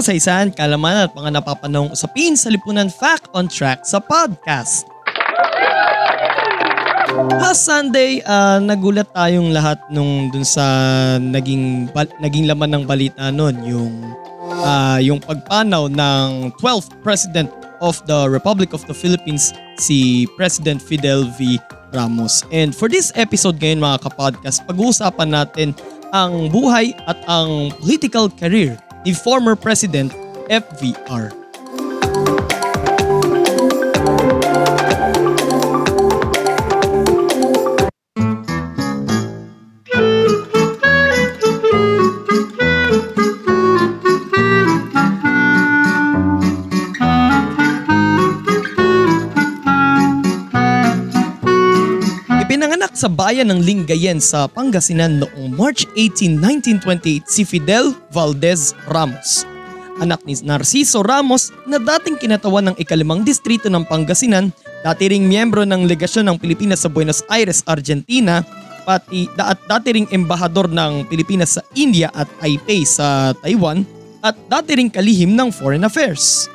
kasaysayan, kalaman at mga napapanahong usapin sa Lipunan Fact on Track sa podcast. Last Sunday, ah, nagulat tayong lahat nung dun sa naging bal- naging laman ng balita nun, yung ah, yung pagpanaw ng 12th President of the Republic of the Philippines, si President Fidel V. Ramos. And for this episode ngayon mga kapodcast, pag-uusapan natin ang buhay at ang political career ni former President FVR. Sa bayan ng Lingayen sa Pangasinan noong March 18, 1928 si Fidel Valdez Ramos. Anak ni Narciso Ramos na dating kinatawan ng ikalimang distrito ng Pangasinan, dati ring miyembro ng legasyon ng Pilipinas sa Buenos Aires, Argentina, pati at dati ring embahador ng Pilipinas sa India at Taipei sa Taiwan, at dati ring kalihim ng Foreign Affairs.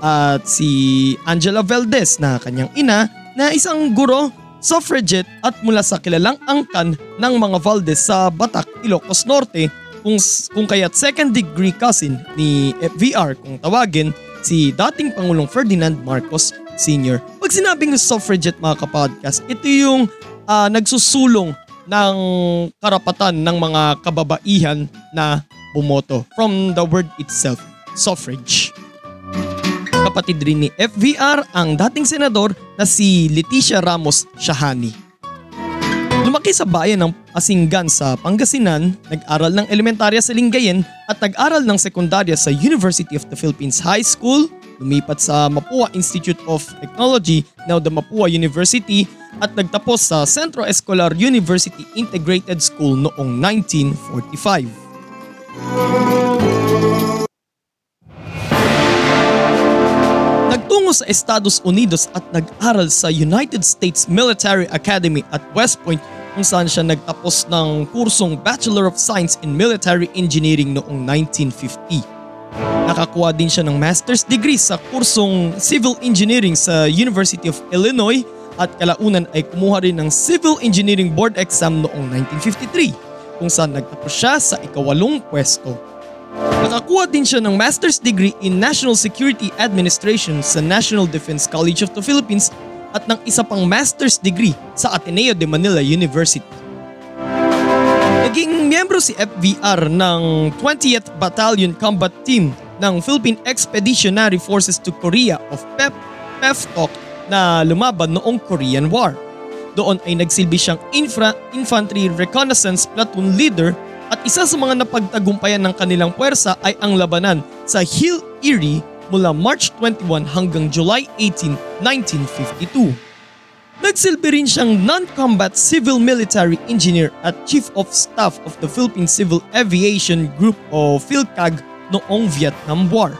At si Angela Valdez na kanyang ina na isang guro suffragette at mula sa kilalang angkan ng mga Valdez sa Batak, Ilocos Norte kung, kung kaya't second degree cousin ni FVR kung tawagin si dating Pangulong Ferdinand Marcos Sr. Pag sinabing suffragette mga kapodcast, ito yung ah, nagsusulong ng karapatan ng mga kababaihan na bumoto from the word itself, suffrage. Kapatid rin ni FVR ang dating senador na si Leticia Ramos Shahani. Lumaki sa bayan ng Asinggan sa Pangasinan, nag-aral ng elementarya sa Lingayen at nag-aral ng sekundarya sa University of the Philippines High School, lumipat sa Mapua Institute of Technology, now the Mapua University, at nagtapos sa Centro Escolar University Integrated School noong 1945. Nagtungo sa Estados Unidos at nag-aral sa United States Military Academy at West Point kung saan siya nagtapos ng kursong Bachelor of Science in Military Engineering noong 1950. Nakakuha din siya ng master's degree sa kursong Civil Engineering sa University of Illinois at kalaunan ay kumuha rin ng Civil Engineering Board exam noong 1953 kung saan nagtapos siya sa ikawalong pwesto. Nakakuha din siya ng master's degree in National Security Administration sa National Defense College of the Philippines at ng isa pang master's degree sa Ateneo de Manila University. Naging miyembro si FVR ng 20th Battalion Combat Team ng Philippine Expeditionary Forces to Korea of PEP, PEFTOC na lumaban noong Korean War. Doon ay nagsilbi siyang infra, Infantry Reconnaissance Platoon Leader at isa sa mga napagtagumpayan ng kanilang puwersa ay ang labanan sa Hill Erie mula March 21 hanggang July 18, 1952. Nagsilbi rin siyang non-combat civil military engineer at chief of staff of the Philippine Civil Aviation Group o PhilCAG noong Vietnam War.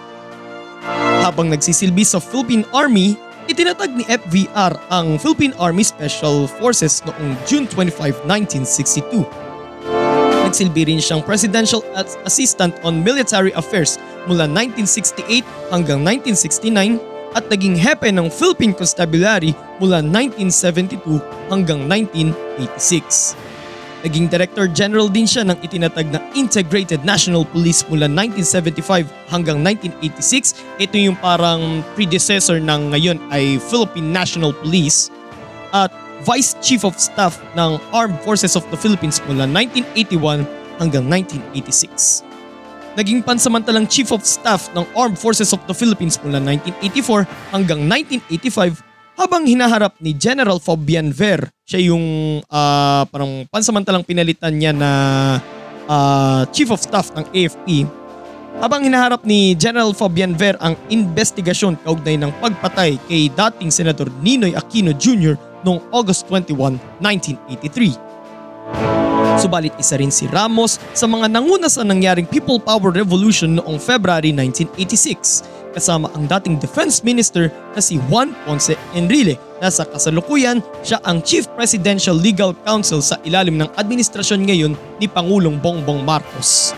Habang nagsisilbi sa Philippine Army, itinatag ni FVR ang Philippine Army Special Forces noong June 25, 1962. Nagsilbi rin siyang Presidential As- Assistant on Military Affairs mula 1968 hanggang 1969 at naging hepe ng Philippine Constabulary mula 1972 hanggang 1986. Naging Director General din siya ng itinatag na Integrated National Police mula 1975 hanggang 1986. Ito yung parang predecessor ng ngayon ay Philippine National Police. At Vice Chief of Staff ng Armed Forces of the Philippines mula 1981 hanggang 1986. Naging pansamantalang Chief of Staff ng Armed Forces of the Philippines mula 1984 hanggang 1985 habang hinaharap ni General Fabian Ver. Siya yung ah, parang pansamantalang pinalitan niya na uh, Chief of Staff ng AFP habang hinaharap ni General Fabian Ver ang investigasyon kaugnay ng pagpatay kay dating Senador Ninoy Aquino Jr. noong August 21, 1983. Subalit isa rin si Ramos sa mga nanguna sa nangyaring People Power Revolution noong February 1986 kasama ang dating Defense Minister na si Juan Ponce Enrile na sa kasalukuyan siya ang Chief Presidential Legal Counsel sa ilalim ng administrasyon ngayon ni Pangulong Bongbong Marcos.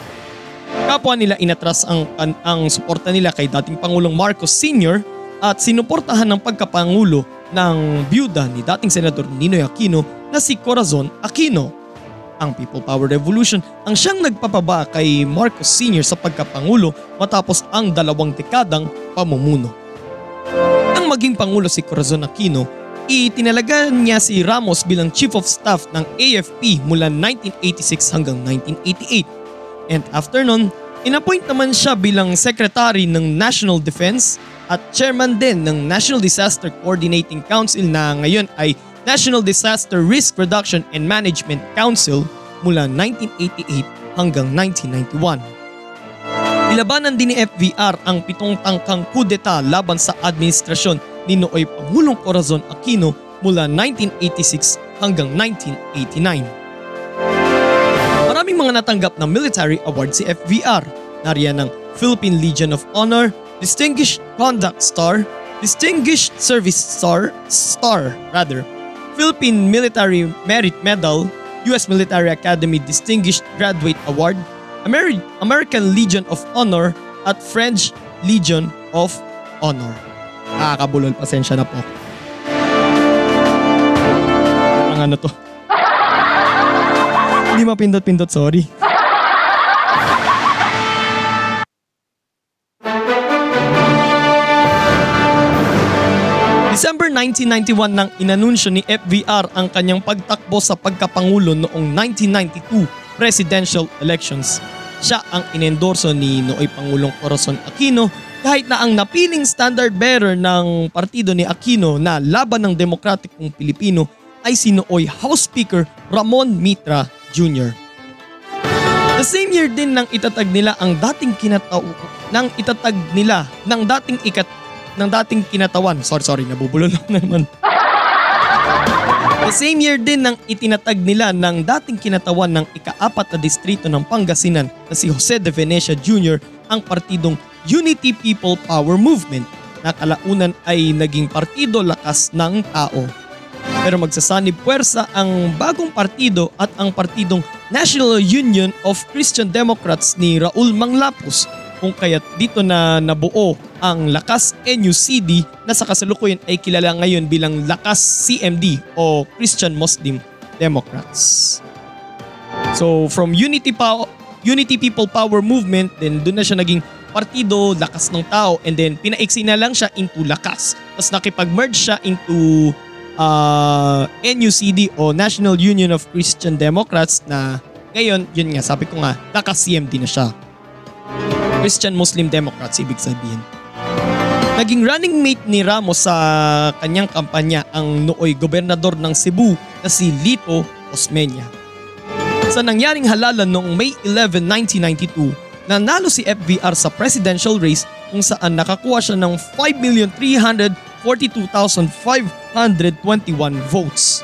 Kapwa nila inatras ang, ang, ang suporta nila kay dating Pangulong Marcos Sr. at sinuportahan ng pagkapangulo ng byuda ni dating Senador Ninoy Aquino na si Corazon Aquino ang People Power Revolution ang siyang nagpapaba kay Marcos Sr. sa pagkapangulo matapos ang dalawang dekadang pamumuno. Nang maging pangulo si Corazon Aquino, itinalaga niya si Ramos bilang Chief of Staff ng AFP mula 1986 hanggang 1988. And after nun, inappoint naman siya bilang Secretary ng National Defense at Chairman din ng National Disaster Coordinating Council na ngayon ay National Disaster Risk Reduction and Management Council mula 1988 hanggang 1991. Nilabanan din ni FVR ang pitong tangkang kudeta laban sa administrasyon ni Nooy Pangulong Corazon Aquino mula 1986 hanggang 1989. Maraming mga natanggap na military award si FVR. Nariyan ng Philippine Legion of Honor, Distinguished Conduct Star, Distinguished Service Star, Star rather, Philippine Military Merit Medal, U.S. Military Academy Distinguished Graduate Award, Ameri- American Legion of Honor at French Legion of Honor. Nakakabulol, pasensya na po. Ang ano to? Hindi mapindot-pindot, sorry. 1991 nang inanunsyo ni FVR ang kanyang pagtakbo sa pagkapangulo noong 1992 presidential elections. Siya ang inendorso ni nooy Pangulong Corazon Aquino kahit na ang napiling standard bearer ng partido ni Aquino na laban ng demokratikong Pilipino ay si nooy House Speaker Ramon Mitra Jr. The same year din nang itatag nila ang dating kinatao nang itatag nila ng dating ikat ng dating kinatawan. Sorry, sorry, nabubulol na naman. The same year din nang itinatag nila ng dating kinatawan ng ikaapat na distrito ng Pangasinan na si Jose de Venecia Jr. ang partidong Unity People Power Movement na kalaunan ay naging partido lakas ng tao. Pero magsasanib puwersa ang bagong partido at ang partidong National Union of Christian Democrats ni Raul Manglapus kung kaya't dito na nabuo ang Lakas NUCD na sa kasalukuyan ay kilala ngayon bilang Lakas CMD o Christian Muslim Democrats. So from Unity, pa- Unity People Power Movement, then doon na siya naging partido, lakas ng tao, and then pinaiksi na lang siya into lakas. Tapos nakipag-merge siya into uh, NUCD o National Union of Christian Democrats na ngayon, yun nga, sabi ko nga, lakas CMD na siya. Christian Muslim Democrats ibig sabihin. Naging running mate ni Ramos sa kanyang kampanya ang nooy gobernador ng Cebu na si Lito Osmeña. Sa nangyaring halalan noong May 11, 1992, nanalo si FVR sa presidential race kung saan nakakuha siya ng 5,342,521 votes.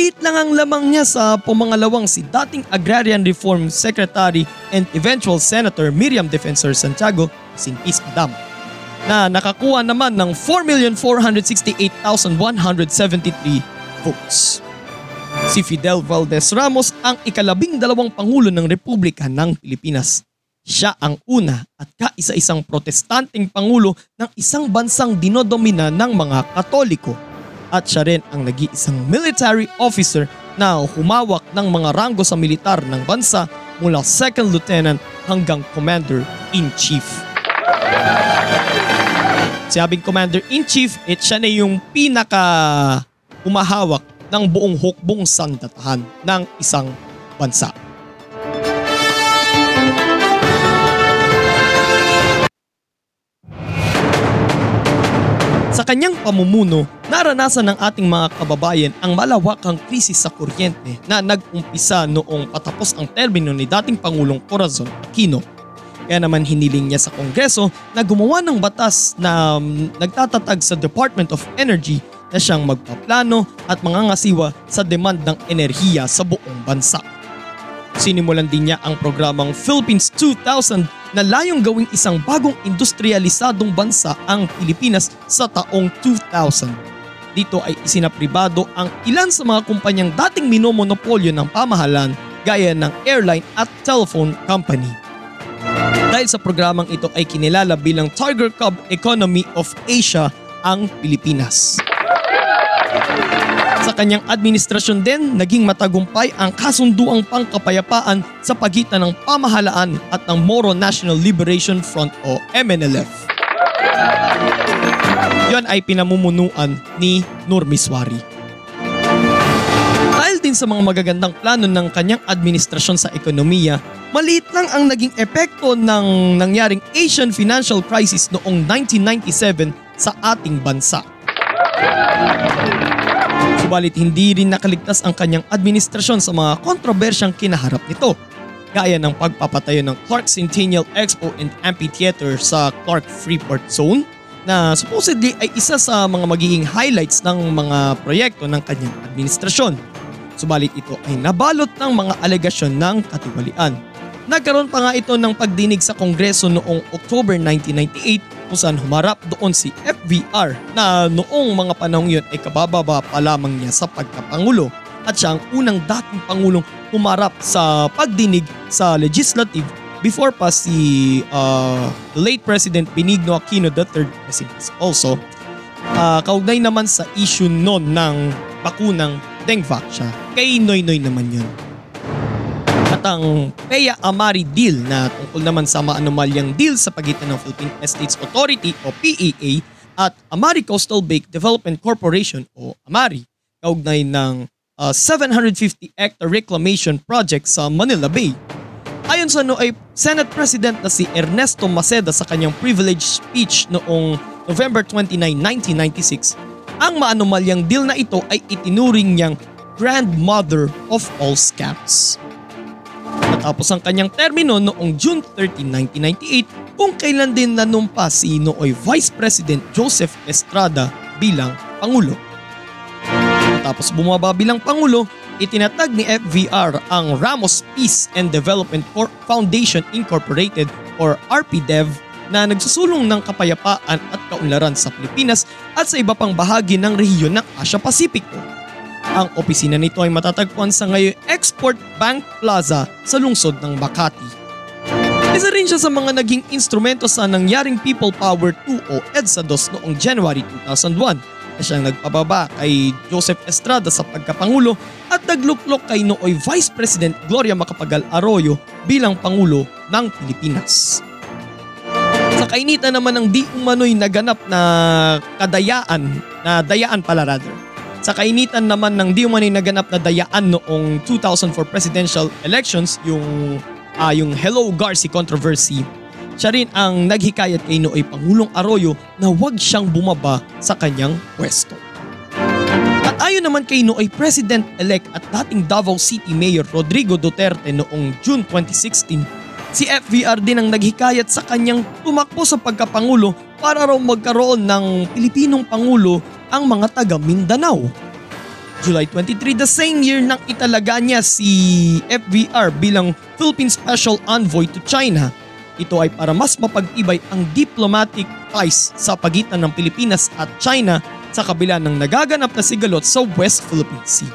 Maliit lang ang lamang niya sa pumangalawang si dating Agrarian Reform Secretary and eventual Senator Miriam Defensor Santiago, Sintis Madam, na nakakuha naman ng 4,468,173 votes. Si Fidel Valdez Ramos ang ikalabing dalawang Pangulo ng Republika ng Pilipinas. Siya ang una at kaisa-isang protestanteng Pangulo ng isang bansang dinodomina ng mga Katoliko. At siya rin ang nag-iisang military officer na humawak ng mga ranggo sa militar ng bansa mula 2nd Lieutenant hanggang Commander-in-Chief. Sabing Commander-in-Chief, it siya na yung pinaka humahawak ng buong hukbong sandatahan ng isang bansa. Kanyang pamumuno, naranasan ng ating mga kababayan ang malawakang krisis sa kuryente na nag-umpisa noong patapos ang termino ni dating Pangulong Corazon Aquino. Kaya naman hiniling niya sa Kongreso na gumawa ng batas na mm, nagtatatag sa Department of Energy na siyang magpaplano at mangangasiwa sa demand ng enerhiya sa buong bansa. Sinimulan din niya ang programang Philippines 2000 na layong gawing isang bagong industrialisadong bansa ang Pilipinas sa taong 2000. Dito ay isinapribado ang ilan sa mga kumpanyang dating minomonopolyo ng pamahalan gaya ng airline at telephone company. Dahil sa programang ito ay kinilala bilang Tiger Cub Economy of Asia ang Pilipinas. Sa kanyang administrasyon din, naging matagumpay ang kasunduang pangkapayapaan sa pagitan ng pamahalaan at ng Moro National Liberation Front o MNLF. Yon ay pinamumunuan ni Nur Miswari. Dahil din sa mga magagandang plano ng kanyang administrasyon sa ekonomiya, maliit lang ang naging epekto ng nangyaring Asian financial crisis noong 1997 sa ating bansa. Subalit hindi rin nakaligtas ang kanyang administrasyon sa mga kontrobersyang kinaharap nito gaya ng pagpapatayo ng Clark Centennial Expo and Amphitheater sa Clark Freeport Zone na supposedly ay isa sa mga magiging highlights ng mga proyekto ng kanyang administrasyon. Subalit ito ay nabalot ng mga alegasyon ng katiwalian. Nagkaroon pa nga ito ng pagdinig sa Kongreso noong October 1998 saan humarap doon si FVR na noong mga panahong yun ay kabababa pa lamang niya sa pagkapangulo at siya ang unang dating pangulong humarap sa pagdinig sa legislative before pa si uh, the late President Benigno Aquino III President also uh, kaugnay naman sa issue noon ng bakunang Dengvac siya. Kay Noy Noy naman yun. At ang PEA Amari Deal na tungkol naman sa maanumalyang deal sa pagitan ng Philippine Estates Authority o PEA at Amari Coastal Bay Development Corporation o Amari kaugnay ng uh, 750 hectare reclamation project sa Manila Bay. Ayon sa nooy Senate President na si Ernesto Maceda sa kanyang privilege speech noong November 29, 1996, ang maanumalyang deal na ito ay itinuring niyang grandmother of all scams. Matapos ang kanyang termino noong June 13, 1998 kung kailan din nanumpa si nooy Vice President Joseph Estrada bilang Pangulo. Matapos bumaba bilang Pangulo, itinatag ni FVR ang Ramos Peace and Development Foundation Incorporated or RPDEV na nagsusulong ng kapayapaan at kaunlaran sa Pilipinas at sa iba pang bahagi ng rehiyon ng Asia Pasipiko. Ang opisina nito ay matatagpuan sa ngayon Export Bank Plaza sa lungsod ng Makati. Isa rin siya sa mga naging instrumento sa nangyaring People Power 2 o EDSA 2 noong January 2001 na siyang nagpababa kay Joseph Estrada sa pagkapangulo at nagluklok kay nooy Vice President Gloria Macapagal Arroyo bilang Pangulo ng Pilipinas. Sa kainitan naman ng di umano'y naganap na kadayaan, na dayaan pala rather. Sa kainitan naman ng di umano'y naganap na dayaan noong 2004 presidential elections, yung, uh, yung Hello Garci controversy, siya rin ang naghikayat kay Nooy Pangulong Arroyo na huwag siyang bumaba sa kanyang pwesto. At ayon naman kay Nooy President-elect at dating Davao City Mayor Rodrigo Duterte noong June 2016, si FVR din ang naghikayat sa kanyang tumakbo sa pagkapangulo para raw magkaroon ng Pilipinong Pangulo ang mga taga Mindanao. July 23 the same year nang italaga niya si FVR bilang Philippine Special Envoy to China ito ay para mas mapag-ibay ang diplomatic ties sa pagitan ng Pilipinas at China sa kabila ng nagaganap na sigalot sa West Philippine Sea.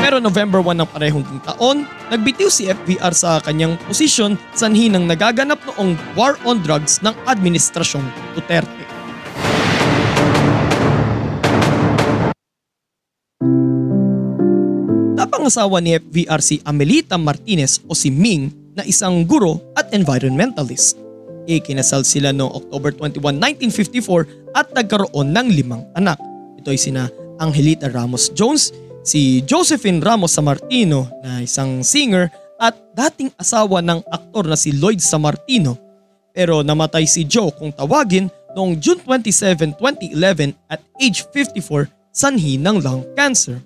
Pero November 1 ng parehong taon, nagbitiw si FBR sa kanyang posisyon sanhi ng nagaganap noong war on drugs ng Administrasyong Duterte. Napangasawa ni FVR si Amelita Martinez o si Ming na isang guro at environmentalist. Ikinasal sila noong October 21, 1954 at nagkaroon ng limang anak. Ito ay sina Angelita Ramos Jones, si Josephine Ramos Samartino na isang singer at dating asawa ng aktor na si Lloyd Samartino. Pero namatay si Joe kung tawagin noong June 27, 2011 at age 54 sanhi ng lung cancer.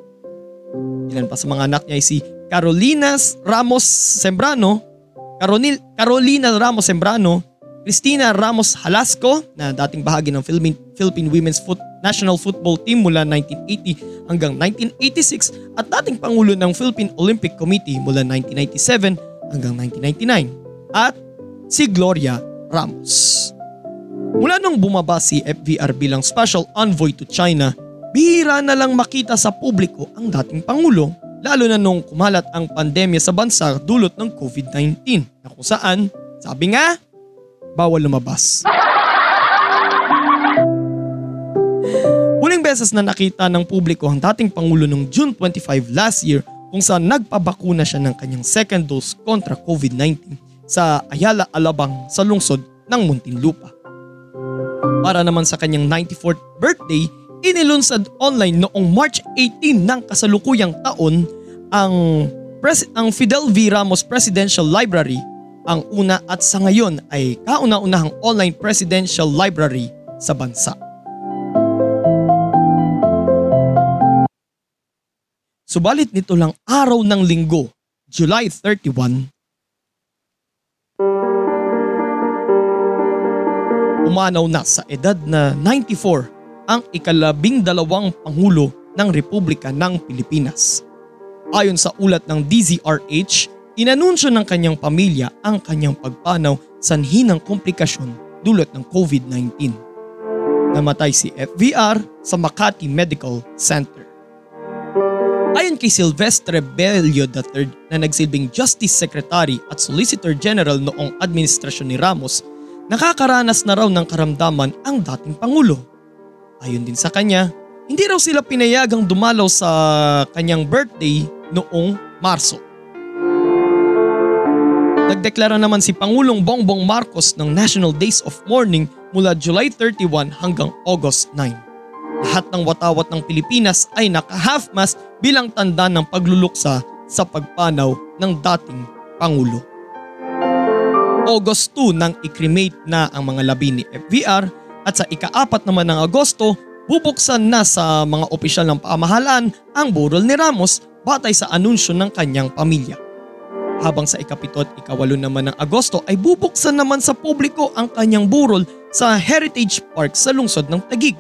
Ilan pa sa mga anak niya ay si Carolina Ramos Sembrano, Caronil, Carolina Ramos Sembrano, Cristina Ramos Halasco na dating bahagi ng Philippine, Philippine Women's Foot, National Football Team mula 1980 hanggang 1986 at dating Pangulo ng Philippine Olympic Committee mula 1997 hanggang 1999 at si Gloria Ramos. Mula nung bumaba si FVR bilang Special Envoy to China, bihira na lang makita sa publiko ang dating Pangulo lalo na nung kumalat ang pandemya sa bansa dulot ng COVID-19 na kung saan, sabi nga, bawal lumabas. Huling beses na nakita ng publiko ang dating Pangulo noong June 25 last year kung saan nagpabakuna siya ng kanyang second dose kontra COVID-19 sa Ayala Alabang sa lungsod ng Muntinlupa. Para naman sa kanyang 94th birthday, inilunsad online noong March 18 ng kasalukuyang taon ang, pres- ang Fidel V. Ramos Presidential Library ang una at sa ngayon ay kauna-unahang online presidential library sa bansa. Subalit nito lang araw ng linggo, July 31, umanaw na sa edad na 94 ang ikalabing dalawang Pangulo ng Republika ng Pilipinas. Ayon sa ulat ng DZRH, inanunsyo ng kanyang pamilya ang kanyang pagpanaw sanhi ng komplikasyon dulot ng COVID-19. Namatay si FVR sa Makati Medical Center. Ayon kay Silvestre Bello III na nagsilbing Justice Secretary at Solicitor General noong administrasyon ni Ramos, nakakaranas na raw ng karamdaman ang dating Pangulo. Ayon din sa kanya, hindi raw sila pinayagang dumalaw sa kanyang birthday noong Marso. Nagdeklara naman si Pangulong Bongbong Marcos ng National Days of Mourning mula July 31 hanggang August 9. Lahat ng watawat ng Pilipinas ay naka-half mast bilang tanda ng pagluluksa sa pagpanaw ng dating Pangulo. August 2 nang i-cremate na ang mga labi ni FVR at sa ikaapat naman ng Agosto, bubuksan na sa mga opisyal ng pamahalaan ang burol ni Ramos batay sa anunsyo ng kanyang pamilya. Habang sa ikapito at ikawalo naman ng Agosto ay bubuksan naman sa publiko ang kanyang burol sa Heritage Park sa lungsod ng Taguig.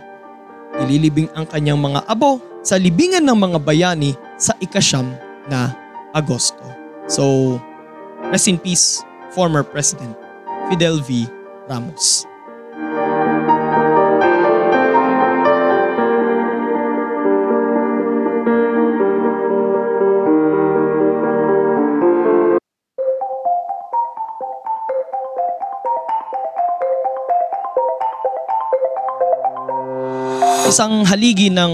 Ililibing ang kanyang mga abo sa libingan ng mga bayani sa ikasyam na Agosto. So, rest in peace, former President Fidel V. Ramos. Isang haligi ng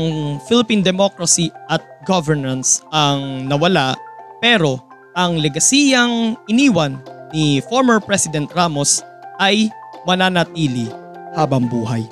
Philippine democracy at governance ang nawala pero ang legasiyang iniwan ni former President Ramos ay mananatili habang buhay.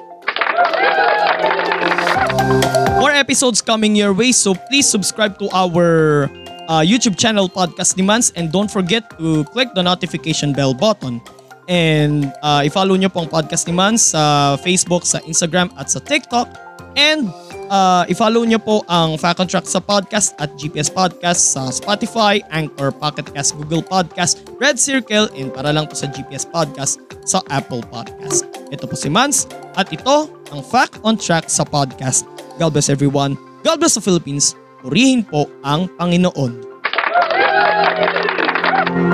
More episodes coming your way so please subscribe to our uh, YouTube channel Podcast Demands and don't forget to click the notification bell button. And uh, i-follow nyo po ang Podcast Demands sa Facebook, sa Instagram at sa TikTok. And uh, i-follow nyo po ang Fact on Track sa podcast at GPS Podcast sa Spotify, Anchor, Pocket Cast, Google Podcast, Red Circle, and para lang po sa GPS Podcast sa Apple Podcast. Ito po si Mans at ito ang Fact on Track sa podcast. God bless everyone. God bless the Philippines. Purihin po ang Panginoon. Inyong